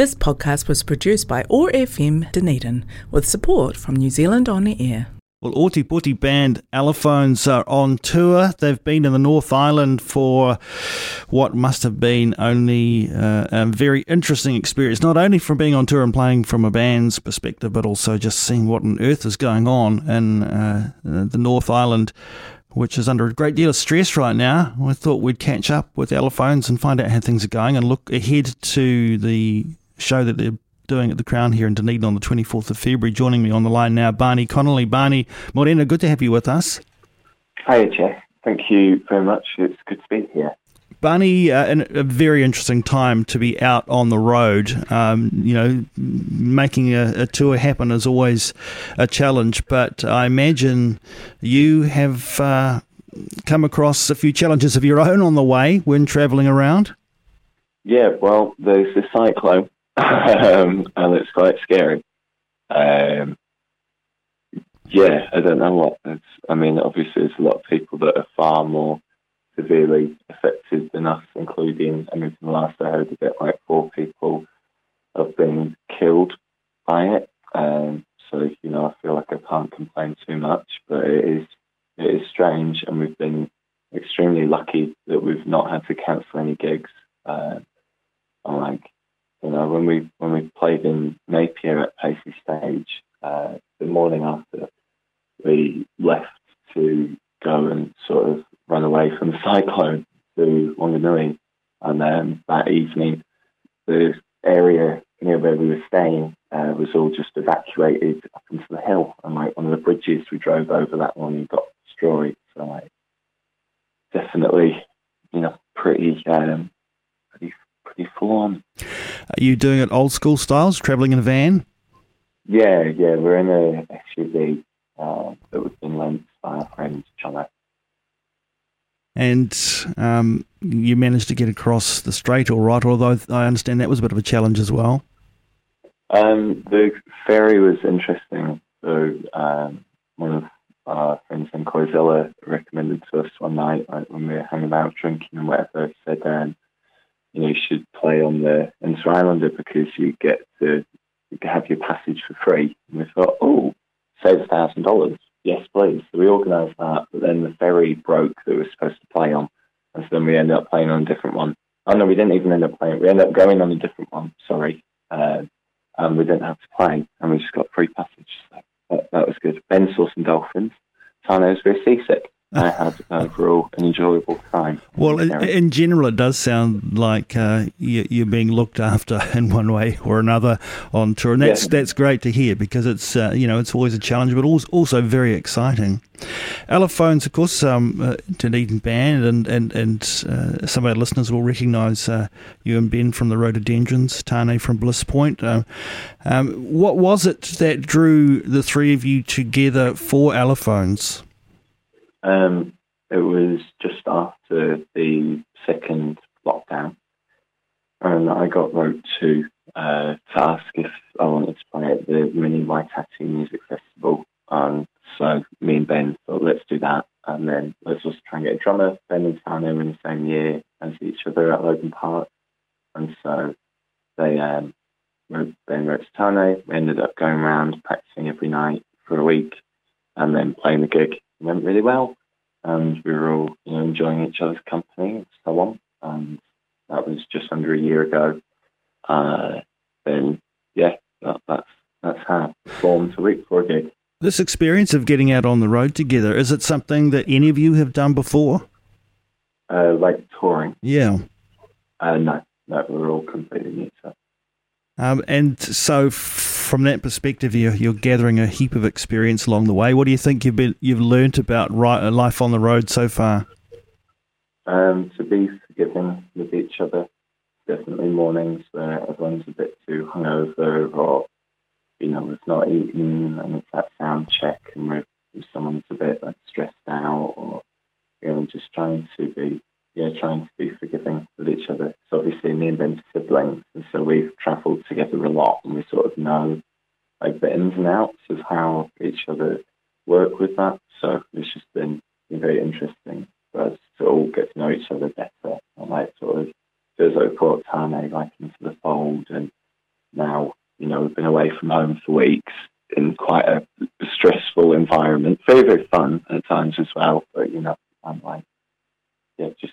This podcast was produced by OAR FM Dunedin with support from New Zealand On Air. Well, Ōtepoti band Allophones are on tour. They've been in the North Island for what must have been only uh, a very interesting experience, not only from being on tour and playing from a band's perspective, but also just seeing what on earth is going on in uh, the North Island which is under a great deal of stress right now. I thought we'd catch up with Allophones and find out how things are going and look ahead to the show that they're doing at the Crown here in Dunedin on the 24th of February. Joining me on the line now, Barney Connolly. Barney Morena, good to have you with us. Hi, Jeff. Thank you very much. It's good to be here. Barney, uh, in a very interesting time to be out on the road. Um, you know, making a, a, tour happen is always a challenge, but I imagine you have uh, come across a few challenges of your own on the way when travelling around. Yeah, well, there's the cyclone, um, and it's quite scary. Um, yeah, I don't know what. It's, I mean, obviously, there's a lot of people that are far more severely affected than us, including, I mean, from the last I heard, a bit like four people have been killed by it. Um, so, you know, I feel like I can't complain too much, but it is, it is strange, and we've been extremely lucky that we've not had to cancel any gigs. Uh, like, you know, when we when we played in Napier at Paisley Stage, uh, the morning after, we left to go and sort of run away from the cyclone to Wanganui. And then that evening, the area near where we were staying uh, was all just evacuated up into the hill. And like one of the bridges we drove over that one got destroyed. So like definitely, you know, pretty um, pretty pretty full on. Are you doing it old school styles, travelling in a van? Yeah, yeah, we're in a SUV uh, that was been lent by our and um, you managed to get across the strait all right, although I understand that was a bit of a challenge as well. Um, the ferry was interesting. So um, one of our friends in Koizilla recommended to us one night like, when we were hanging out drinking and whatever, said, um, you know, should play on the Interislander because you get to have your passage for free. And we thought, oh, save a thousand dollars yes, please. So we organised that, but then the ferry broke that we were supposed to play on, and so then we ended up playing on a different one. Oh no, we didn't even end up playing. We ended up going on a different one. Sorry, uh, and we didn't have to play, and we just got free passage. So that, that was good. Ben saw some dolphins. Tane was very seasick. I had overall an enjoyable time. Well, in, in, general, it does sound like uh, you, are being looked after in one way or another on tour, and that's yeah. that's great to hear because it's uh, you know it's always a challenge, but also very exciting. Allophones, of course, um, uh, Dunedin band, and and and uh, some of our listeners will recognise uh, you and Ben from the Rhododendrons, Tane from Bliss Point. Um, um, what was it that drew the three of you together for Allophones? Um, it was just after the second lockdown, and I got wrote to uh, to ask if I wanted to play at the Mini Waitati Music Festival. And so me and Ben thought, let's do that, and then let's just try and get a drummer. Ben and were in the same year as each other at Logan Park, and so they um, wrote, Ben wrote to Tane. We ended up going around practicing every night for a week, and then playing the gig went really well, and we were all you know enjoying each other's company and so on. And that was just under a year ago. Uh, then yeah, that, that's that's how it formed a week for a gig. This experience of getting out on the road together is it something that any of you have done before? Uh, like touring? Yeah. Uh, no, no, we're all completely new. So. Um, and so, from that perspective, you're, you're, gathering a heap of experience along the way. What do you think you've been you've learnt about right, life on the road so far? Um, to be forgiving with each other. Definitely mornings where everyone's a bit too hungover, or you know, we've not eaten, and it's that sound check, and if someone's a bit like stressed out, or you know, just trying to be yeah, trying to be forgiving with each other. So obviously, me and Ben's siblings, so we've travelled together a lot, and we sort of know like the ins and outs of how each other work with that. So it's just been very interesting for us to all get to know each other better, and like sort of feels like we brought Tane like into the fold, and now, you know, we've been away from home for weeks in quite a stressful environment. Very, very fun at times as well. But, you know, I'm like, yeah, just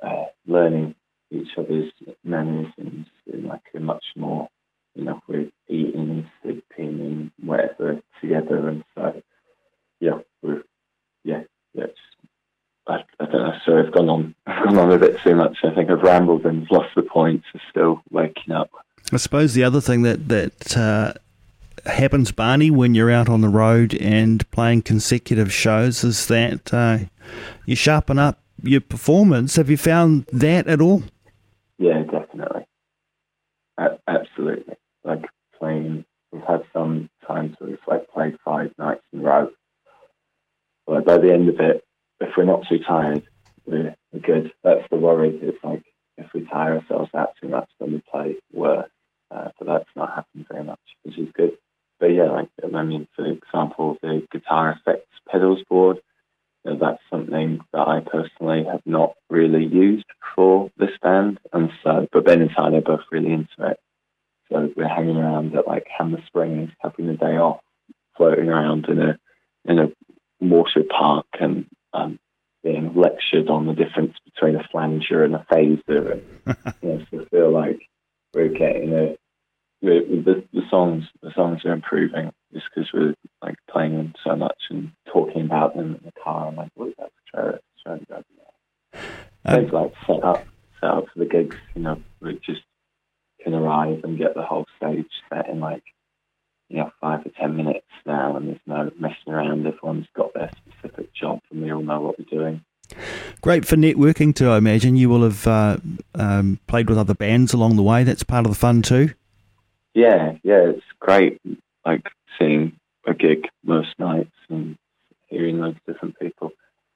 uh, learning each other's mannerisms in like a much more, you know, we're eating and sleeping and whatever together. And so, yeah, we're, yeah, yeah, I, I don't know. So I've gone on, I've gone on a bit too much. I think I've rambled and lost the point. So still waking up. I suppose the other thing that that uh, happens, Barney, when you're out on the road and playing consecutive shows is that uh, you sharpen up your performance. Have you found that at all? Yeah, definitely. absolutely. Like playing, we've had some times where we've like played five nights in a row. But by the end of it, if we're not too tired, we're, we're good. That's the worry. It's like if we tire ourselves out too much, then we play worse. Uh, but that's not happened very much, which is good. But yeah, like I mean, for example, the guitar effects pedals board, that's something that I personally have not really used for this band, and so but Ben and Tyler are both really into it. So we're hanging around at like Hanmer Springs, having a day off, floating around in a in a water park and um, being lectured on the difference between a flanger and a phaser, and you know, so I feel like we're getting a the, the songs the songs are improving just because we're like playing them so much and talking about them in the car. I'm like, what that's Trevor, Trevor, um, like set up set up for the gigs. You know, we just can arrive and get the whole stage set in like you know five or ten minutes now, and there's no messing around. Everyone's got their specific job, and we all know what we're doing. Great for networking too. I imagine you will have uh, um, played with other bands along the way. That's part of the fun too. Yeah, yeah, it's great. Like seeing a gig most nights and hearing loads of different people.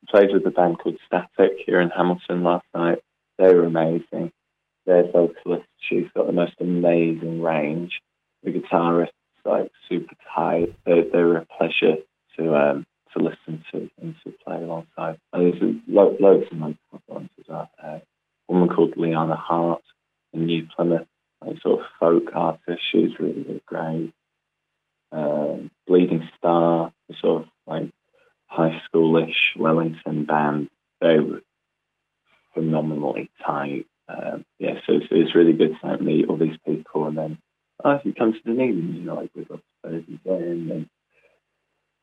I played with a band called Static here in Hamilton last night. They were amazing. Their vocalist, she's got the most amazing range. The guitarist's like super tight. They, they were a pleasure to um, to listen to and to play alongside. And there's lo- loads of ones as well. Uh, a woman called Liana Hart in New Plymouth like sort of folk artist. She's really, really great. Um, Bleeding Star, sort of like high schoolish Wellington band. They were phenomenally tight. Um, yeah, so it's, it's, really good to meet all these people, and then oh, if you come to Dunedin, you know, like we've got again, and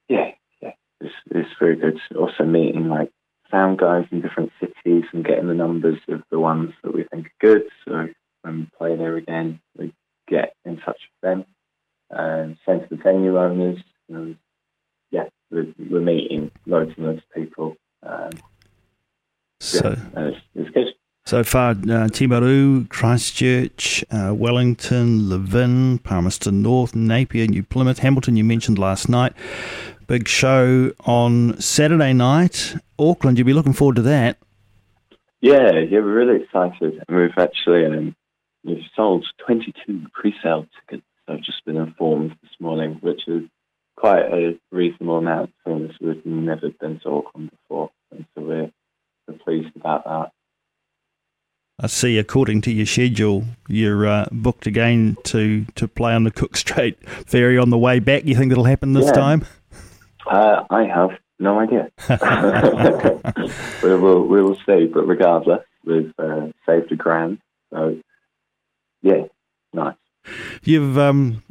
yeah, yeah, it's it's very good. Also meeting like sound guys in different cities and getting the numbers of the ones that we think are good. So when we play there again, we get in touch with them. And same to the venue owners. Know, yeah, we're, we're, meeting loads and loads of people. Um, so yeah, it's, it's good. So far, uh, Timaru, Christchurch, uh, Wellington, Levin, Palmerston North, Napier, New Plymouth, Hamilton, you mentioned last night. Big show on Saturday night. Auckland, you'll be looking forward to that. Yeah, yeah, we're really excited. And we've actually um, We've sold 22 pre-sale tickets. I've just been informed this morning, which is quite a reasonable amount for us. We've never been to Auckland before, and so we're, we're pleased about that. I see, according to your schedule, you're uh, booked again to, to play on the Cook Strait ferry on the way back. You think that'll happen this yeah. time? Uh, I have no idea. we will we will see, but regardless, we've uh, saved a grand, so yeah, nice. You've, um,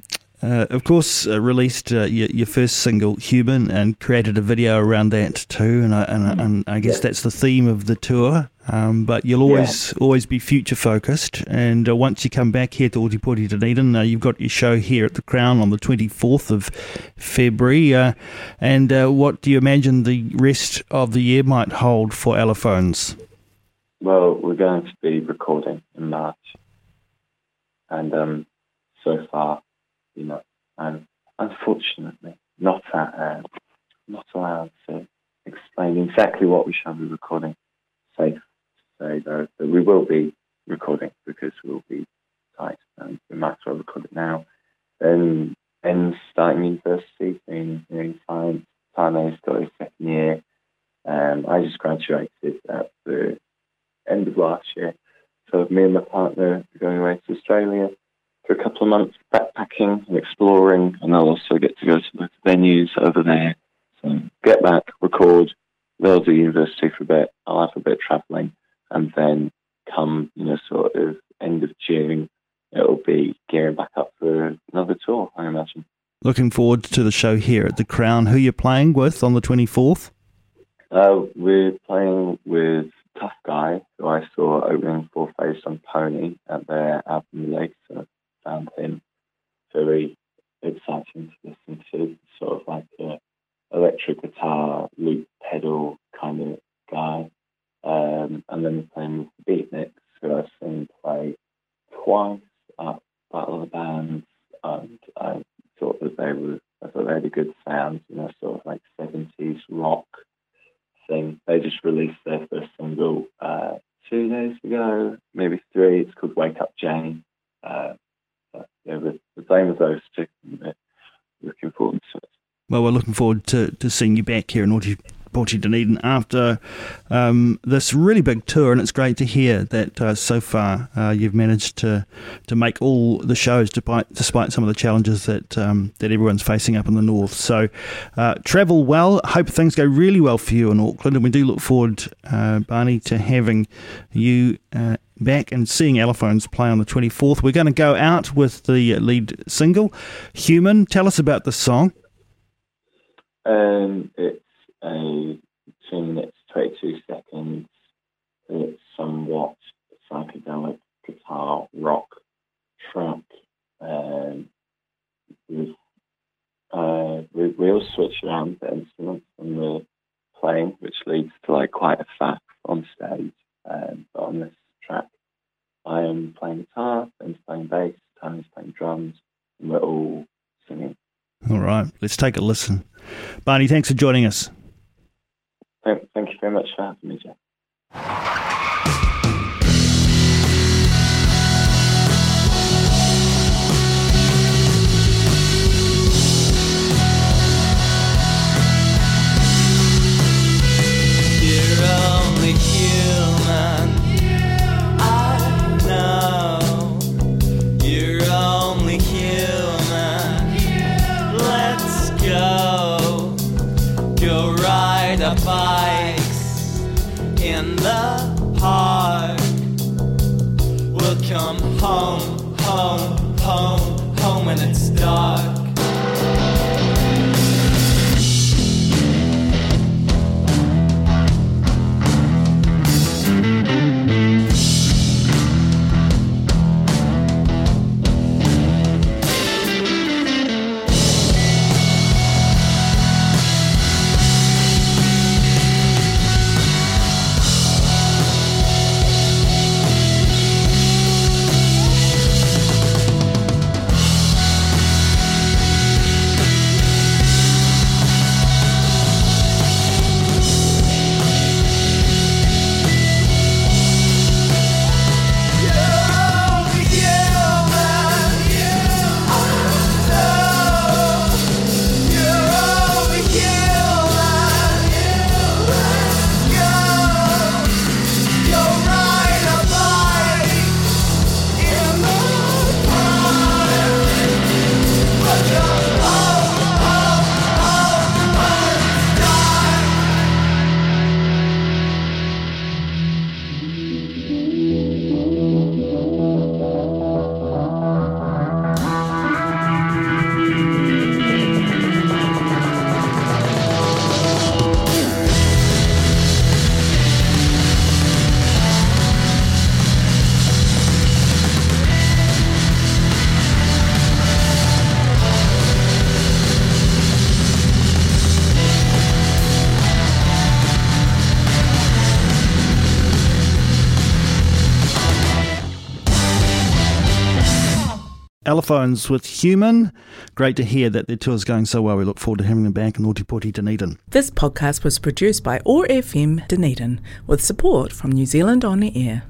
uh, of course, uh, released uh, your, your, first single, Human, and created a video around that too. And I, and, mm. and I guess that's the theme of the tour. Um, but you'll always yeah. always be future focused. And uh, once you come back here to Ōtepoti Dunedin, uh, you've got your show here at the Crown on the 24th of February. Uh, and what do you imagine the rest of the year might hold for Allophones? Well, we're going to be recording in March. And um, so far, you know, I'm unfortunately not at, uh, not allowed to explain exactly what we shall be recording. Safe to say though that we will be recording because we'll be tight and we might as well record it now. Then Ben's starting university in engineering science. Tane's got his second year. Um, I just graduated at the end of last year. So me and my partner are going away to Australia for a couple of months backpacking and exploring, and I'll also get to go to the venues over there. So get back, record, they'll do university for a bit, I'll have a bit of travelling, and then come, you know, sort of end of June, it'll be gearing back up for another tour, I imagine. Looking forward to the show here at the Crown. Who you're playing with on the 24th? Uh, we're playing with Tough Guy, who I saw opening for Face on Pony at their album Legs. So found him very exciting to listen to. Sort of like a electric guitar, loop pedal kind of guy. Um, and then playing with Beatniks, who I've seen play twice at Battle of the Bands, and I thought that they were, I thought they had a good sound, you know, sort of like 70s rock thing. They just released their first single uh, two days ago, maybe three. It's called Wake Up Jane. Uh, so, yeah, the, the same as those two. Looking forward to it. Well, we're looking forward to, to seeing you back here in Augie Porty Dunedin after um, this really big tour, and it's great to hear that uh, so far uh, you've managed to to make all the shows despite despite some of the challenges that um, that everyone's facing up in the north. So uh, travel well. Hope things go really well for you in Auckland, and we do look forward, uh, Barney, to having you uh, back and seeing Allophones play on the 24th. We're going to go out with the lead single, Human. Tell us about the song. Um, it's a two minutes, 22 seconds. It's somewhat psychedelic guitar rock track. Um, with, uh, we, we all switch around the instruments when we're playing, which leads to like quite a faff on stage. Um, but on this track, I am playing guitar, Ben's playing bass, Tony's playing drums, and we're all singing. All right, let's take a listen. Barney, thanks for joining us. Thank, thank you very much for having me, Jeff. Allophones with Human. Great to hear that their tour is going so well. We look forward to having them back in Ōtepoti, Dunedin. This podcast was produced by OAR FM Dunedin with support from New Zealand On the Air.